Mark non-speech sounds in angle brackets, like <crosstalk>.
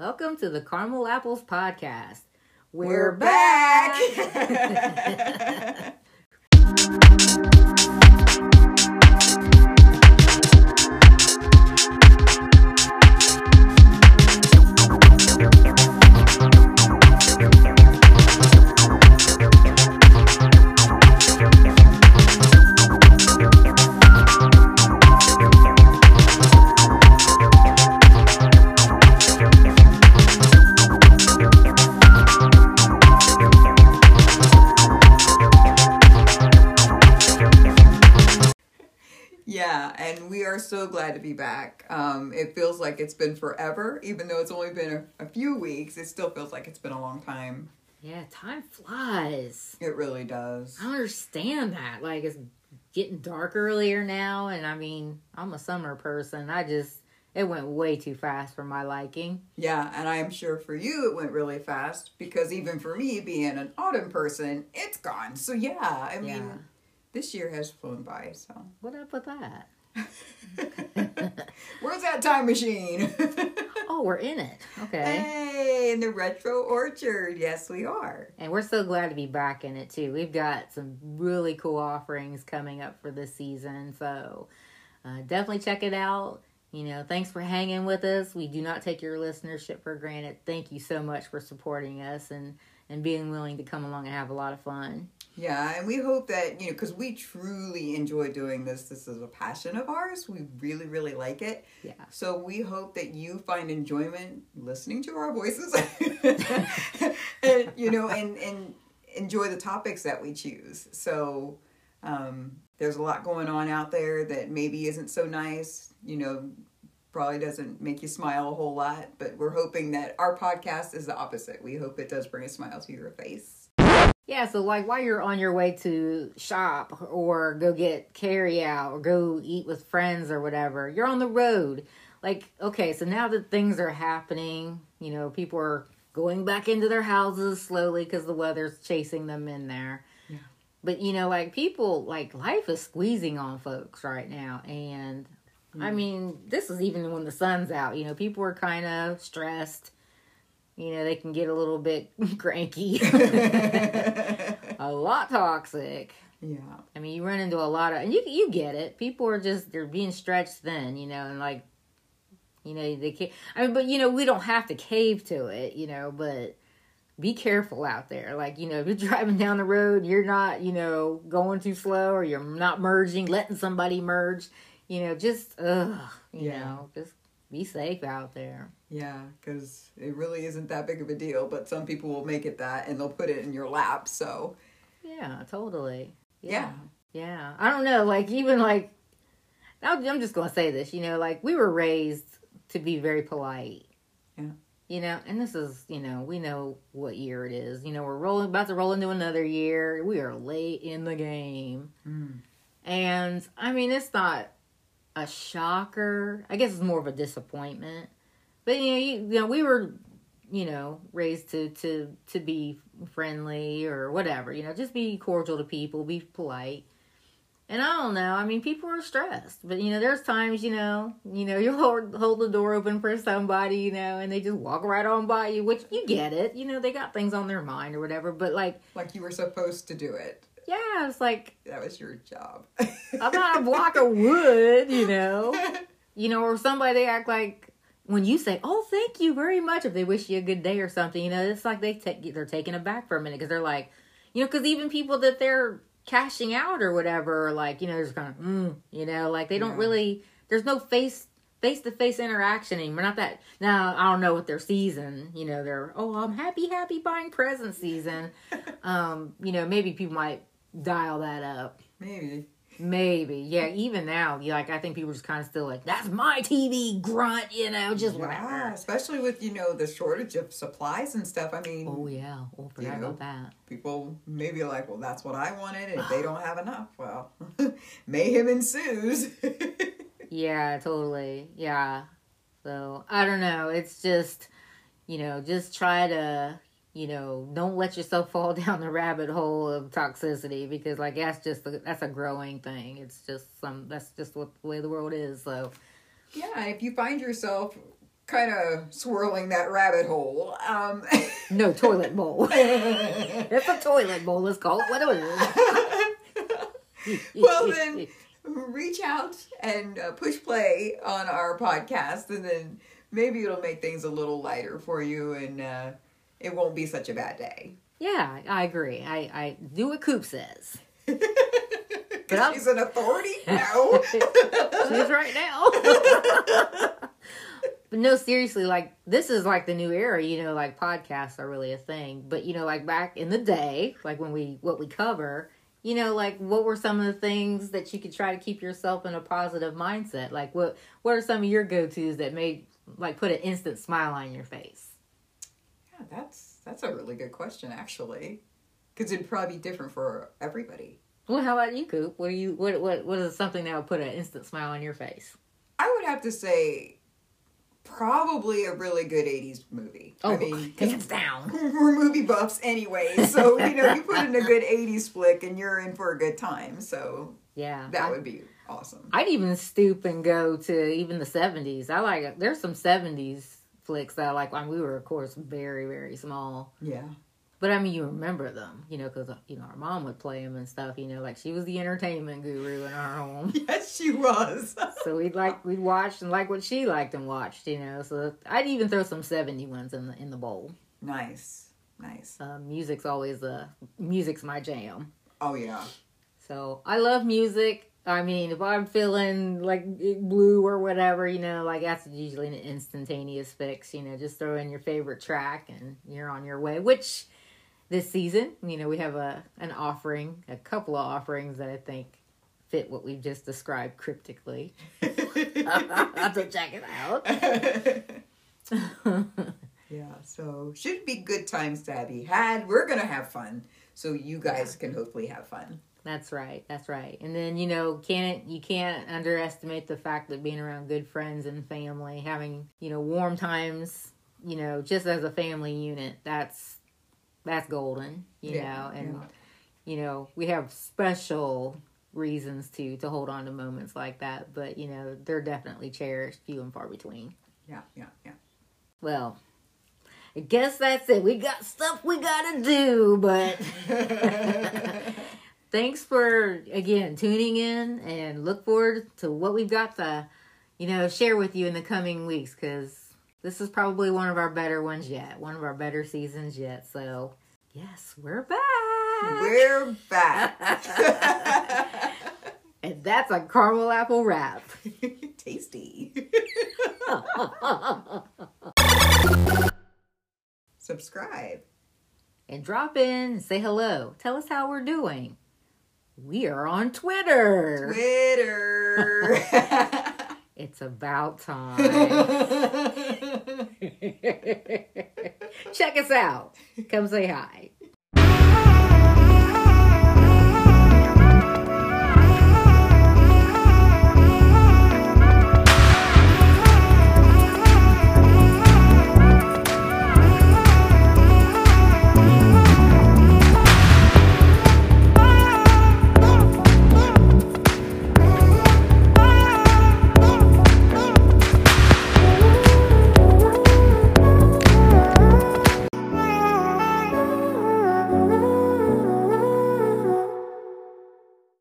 Welcome to the Caramel Apples Podcast. We're back. yeah, <laughs> <laughs> and we are so glad to be back. Um, it feels like it's been forever, even though it's only been a, a few weeks. It still feels like it's been a long time. Yeah, time flies. It really does. I understand that. Like, it's getting dark earlier now, and I mean, I'm a summer person. I just, it went way too fast for my liking. Yeah, and I am sure for you it went really fast because even for me being an autumn person, it's gone. So yeah, I mean, Yeah. this year has flown by. So What up with that? <laughs> where's that time machine? <laughs> Oh, we're in it. Okay. hey, in the retro orchard. Yes, we are. And we're so glad to be back in it too. We've got some really cool offerings coming up for this season. So uh, definitely check it out. You know, thanks for hanging with us. We do not take your listenership for granted. Thank you so much for supporting us and, and being willing to come along and have a lot of fun. Yeah, and we hope that, you know, because we truly enjoy doing this. This is a passion of ours. We really, really like it. Yeah. So we hope that you find enjoyment listening to our voices, <laughs> and, you know, and, and enjoy the topics that we choose. So um, there's a lot going on out there that maybe isn't so nice, you know, probably doesn't make you smile a whole lot, but we're hoping that our podcast is the opposite. We hope it does bring a smile to your face. Yeah, so like while you're on your way to shop or go get carry out or go eat with friends or whatever, you're on the road. Like, okay, so now that things are happening, you know, people are going back into their houses slowly because the weather's chasing them in there. Yeah. But you know, like people, like life is squeezing on folks right now, and I mm. mean, this is even when the sun's out. You know, people are kind of stressed. You know, they can get a little bit <laughs> cranky. <laughs> a lot toxic. Yeah. I mean, you run into a lot of, and you you get it. People are just they're being stretched thin, you know, and like, you know, they can't. I mean, but you know, we don't have to cave to it, you know, but be careful out there. Like, you know, if you're driving down the road, you're not, you know, going too slow, or you're not merging, letting somebody merge. You know, just ugh, you Yeah. know, just be safe out there. Yeah, because it really isn't that big of a deal, but some people will make it that and they'll put it in your lap. So, Yeah, totally. Yeah. Yeah. I don't know. Like, even like, I'm I'm just going to say this, you know, like, we were raised to be very polite. Yeah. You know, and this is, you know, we know what year it is. You know, we're rolling, about to roll into another year. We are late in the game. mm, And, I mean, it's not a shocker. I guess it's more of a disappointment. But, you know, you, you know we were you know raised to to to be friendly or whatever you know just be cordial to people be polite and i don't know i mean people are stressed but you know there's times you know you know <laughs> you hold, hold the door open for somebody you know and they just walk right on by you which you get it you know they got things on their mind or whatever but like like you were supposed to do it. Yeah it's like That was your job. i'm not a block of wood you know <laughs> you know, or somebody they act like when you say, "Oh, thank you very much," if they wish you a good day or something, you know, it's like they take they're taken aback for a minute because they're like, you know, because even people that they're cashing out or whatever, like, you know, there's kind of, mm, you know, like they don't Yeah. really, there's no face face to face interaction anymore. Not that now I don't know what their season, you know, they're oh I'm happy happy buying present season, <laughs> um, you know, maybe people might dial that up. Maybe. Maybe, yeah. Even now, like I think people are just kind of still like, "That's my TV, grunt," you know, just Yeah, whatever. especially with, you know, the shortage of supplies and stuff. I mean, Oh yeah, oh forgot You know. about that. people may be like, well, that's what I wanted. And if they <gasps> don't have enough, well, <laughs> mayhem ensues. <laughs> Yeah, totally. Yeah. So I don't know. It's just, you know, just try to, you know, don't let yourself <laughs> fall down the rabbit hole of toxicity because, like, that's just a, that's a growing thing. It's just some that's just what the way the world is. So yeah, if you find yourself kind of swirling that rabbit hole. Um, <laughs> No toilet bowl. <laughs> it's a toilet bowl. Let's call it what it is. well, then reach out and uh, push play on our podcast, and then maybe it'll make things a little lighter for you, and uh, it won't be such a bad day. Yeah, I agree. I, I do what Coop says. <laughs> I'm- Because she's an authority? No. <laughs> She's right now. <laughs> but no, seriously, like this is like the new era, you know, like podcasts are really a thing. But you know, like back in the day, like when we what we cover, you know, like what were some of the things that you could try to keep yourself in a positive mindset? Like what what are some of your go tos that made like put an instant smile on your face? Yeah, that's that's a really good question, actually. Because it'd probably be different for everybody. Well, how about you, Coop? What do you what what what is something that would put an instant smile on your face? I would have to say, probably a really good '80s movie. Oh, I mean, <laughs> hands down. we're movie buffs anyway, so you know, you put in a good <laughs> '80s flick, and you're in for a good time. So Yeah, that I- would be awesome. I'd even stoop and go to even the seventies. I like there's some seventies flicks that I like when we were, of course, very very small. Yeah. But I mean, you remember them, you know, because you know our mom would play them and stuff. You know, like she was the entertainment guru in our home, <laughs> Yes, she was. so we'd like we'd watch and like what she liked and watched. You know, so I'd even throw some seventy ones in the in the bowl. nice, nice. Uh, music's always the music's my jam. Oh yeah. So I love music. I mean, if I'm feeling like blue or whatever, you know, like that's usually an instantaneous fix. You know, just throw in your favorite track and you're on your way. Which this season, you know, we have a an offering, a couple of offerings that I think fit what we've just described cryptically. I'll <laughs> have to check it out. <laughs> yeah. So should be good times to be had. We're gonna have fun, so you guys can hopefully have fun. That's right. That's right. And then you know, can't you can't underestimate the fact that being around good friends and family, having you know warm times, you know, just as a family unit, that's that's golden. You Yeah, know, and yeah. you know we have special reasons to to hold on to moments like that, but you know they're definitely cherished, few and far between. Yeah, yeah, yeah. Well. I guess that's it. We got stuff we gotta do, but <laughs> <laughs> thanks for again tuning in and look forward to what we've got to you know share with you in the coming weeks because this is probably one of our better ones yet one of our better seasons yet so yes we're back We're back. <laughs> and that's a caramel apple wrap <laughs> Tasty. <laughs> Subscribe. and drop in and say hello tell us how we're doing we are on twitter. Twitter. <laughs> <laughs> it's about time. <laughs> Check us out. Come say hi